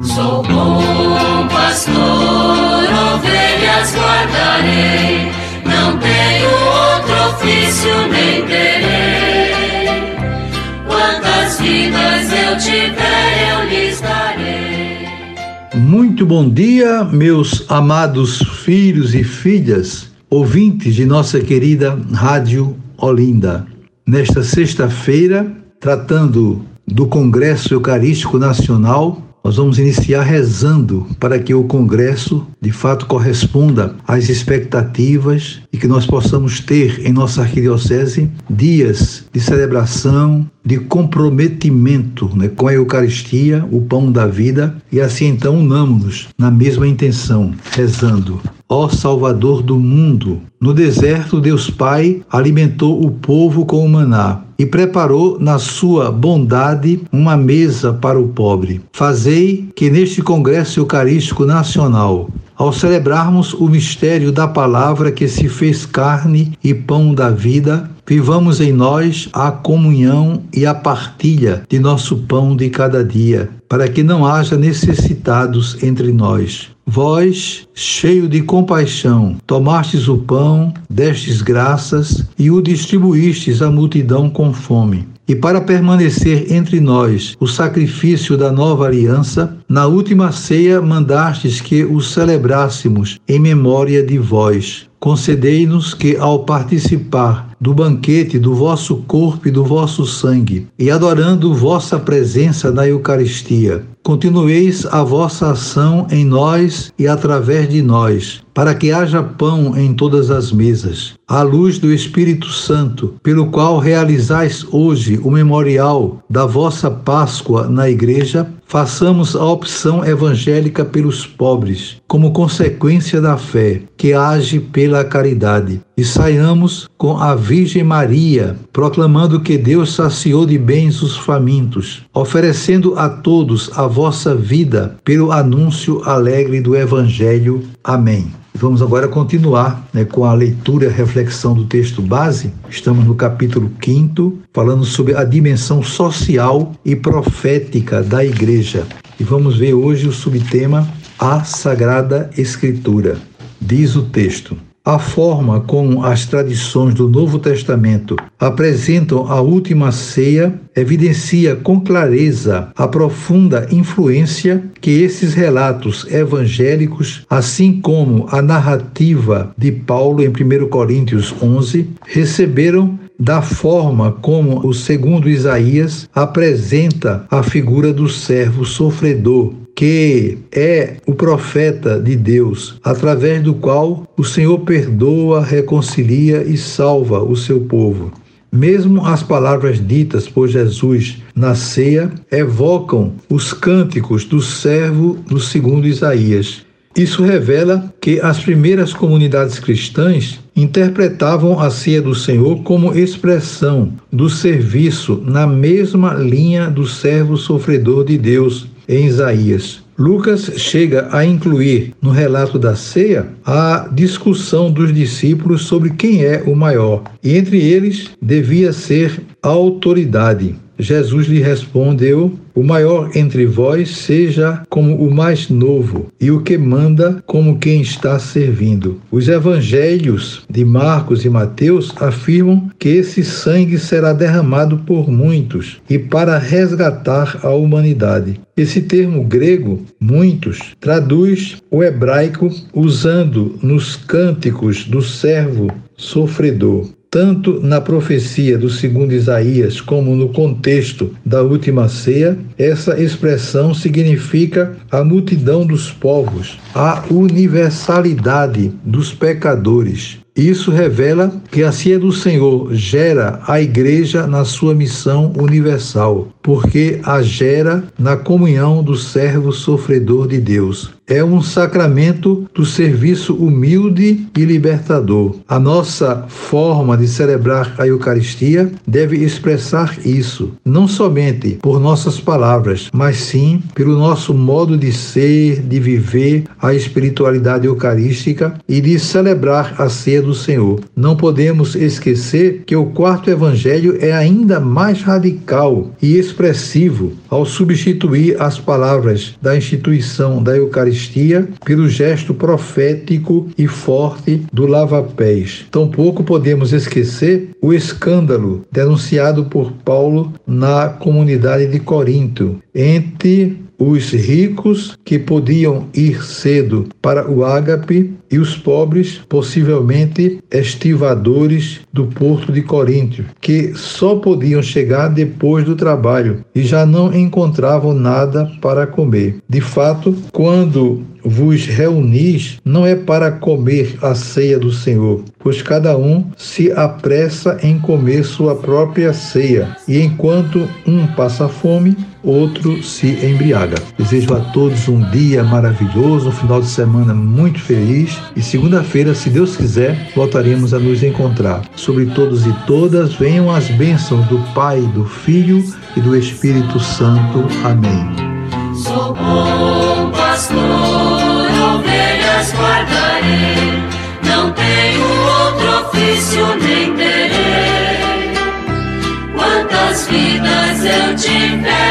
Sou bom pastor, ovelhas guardarei, não tenho outro ofício nem terei. Quantas vidas eu tiver, eu lhes darei. Muito bom dia, meus amados filhos e filhas, ouvintes de nossa querida Rádio Olinda. Nesta sexta-feira, tratando do Congresso Eucarístico Nacional, nós vamos iniciar rezando para que o Congresso de fato corresponda às expectativas e que nós possamos ter em nossa arquidiocese dias de celebração, de comprometimento né, com a Eucaristia, o pão da vida, e assim então unamos-nos na mesma intenção, rezando. Ó Salvador do mundo, no deserto Deus Pai alimentou o povo com o maná e preparou na sua bondade uma mesa para o pobre. Fazei que neste Congresso Eucarístico Nacional ao celebrarmos o mistério da palavra que se fez carne e pão da vida, vivamos em nós a comunhão e a partilha de nosso pão de cada dia, para que não haja necessitados entre nós. Vós, cheio de compaixão, tomastes o pão, destes graças e o distribuístes à multidão com fome. E para permanecer entre nós o sacrifício da nova aliança, na última ceia mandastes que o celebrássemos em memória de vós. Concedei-nos que, ao participar do banquete do vosso corpo e do vosso sangue, e adorando vossa presença na Eucaristia, continueis a vossa ação em nós e através de nós, para que haja pão em todas as mesas, à luz do Espírito Santo, pelo qual realizais hoje o memorial da vossa Páscoa na Igreja, façamos a opção evangélica pelos pobres, como consequência da fé, que age pela caridade. E saiamos com a Virgem Maria, proclamando que Deus saciou de bens os famintos, oferecendo a todos a vossa vida pelo anúncio alegre do Evangelho. Amém. Vamos agora continuar né, com a leitura e a reflexão do texto base. Estamos no capítulo 5, falando sobre a dimensão social e profética da igreja. E vamos ver hoje o subtema A Sagrada Escritura. Diz o texto. A forma como as tradições do Novo Testamento apresentam a última ceia evidencia com clareza a profunda influência que esses relatos evangélicos, assim como a narrativa de Paulo em 1 Coríntios 11, receberam da forma como o segundo Isaías apresenta a figura do servo sofredor, que é o profeta de Deus, através do qual o Senhor perdoa, reconcilia e salva o seu povo. Mesmo as palavras ditas por Jesus na ceia evocam os cânticos do servo do segundo Isaías. Isso revela que as primeiras comunidades cristãs interpretavam a ceia do Senhor como expressão do serviço na mesma linha do servo sofredor de Deus em Isaías. Lucas chega a incluir no relato da ceia a discussão dos discípulos sobre quem é o maior, e entre eles devia ser a autoridade. Jesus lhe respondeu: O maior entre vós seja como o mais novo, e o que manda como quem está servindo. Os evangelhos de Marcos e Mateus afirmam que esse sangue será derramado por muitos e para resgatar a humanidade. Esse termo grego, muitos, traduz o hebraico usando nos cânticos do servo sofredor tanto na profecia do segundo Isaías como no contexto da última ceia, essa expressão significa a multidão dos povos, a universalidade dos pecadores. Isso revela que a ceia do Senhor gera a igreja na sua missão universal, porque a gera na comunhão do servo sofredor de Deus é um sacramento do serviço humilde e libertador. A nossa forma de celebrar a Eucaristia deve expressar isso, não somente por nossas palavras, mas sim pelo nosso modo de ser, de viver a espiritualidade eucarística e de celebrar a ceia do Senhor. Não podemos esquecer que o quarto evangelho é ainda mais radical e expressivo ao substituir as palavras da instituição da Eucaristia pelo gesto profético e forte do lava-pés. Tampouco podemos esquecer o escândalo denunciado por Paulo na comunidade de Corinto entre os ricos que podiam ir cedo para o ágape e os pobres, possivelmente estivadores do porto de Coríntio, que só podiam chegar depois do trabalho e já não encontravam nada para comer. De fato, quando vos reunis, não é para comer a ceia do Senhor, pois cada um se apressa em comer sua própria ceia, e enquanto um passa fome, outro se embriaga. Desejo a todos um dia maravilhoso, um final de semana muito feliz e segunda-feira, se Deus quiser, voltaremos a nos encontrar. Sobre todos e todas venham as bênçãos do Pai, do Filho e do Espírito Santo. Amém. Sou bom pastor, ovelhas guardarei, não tenho eu tiver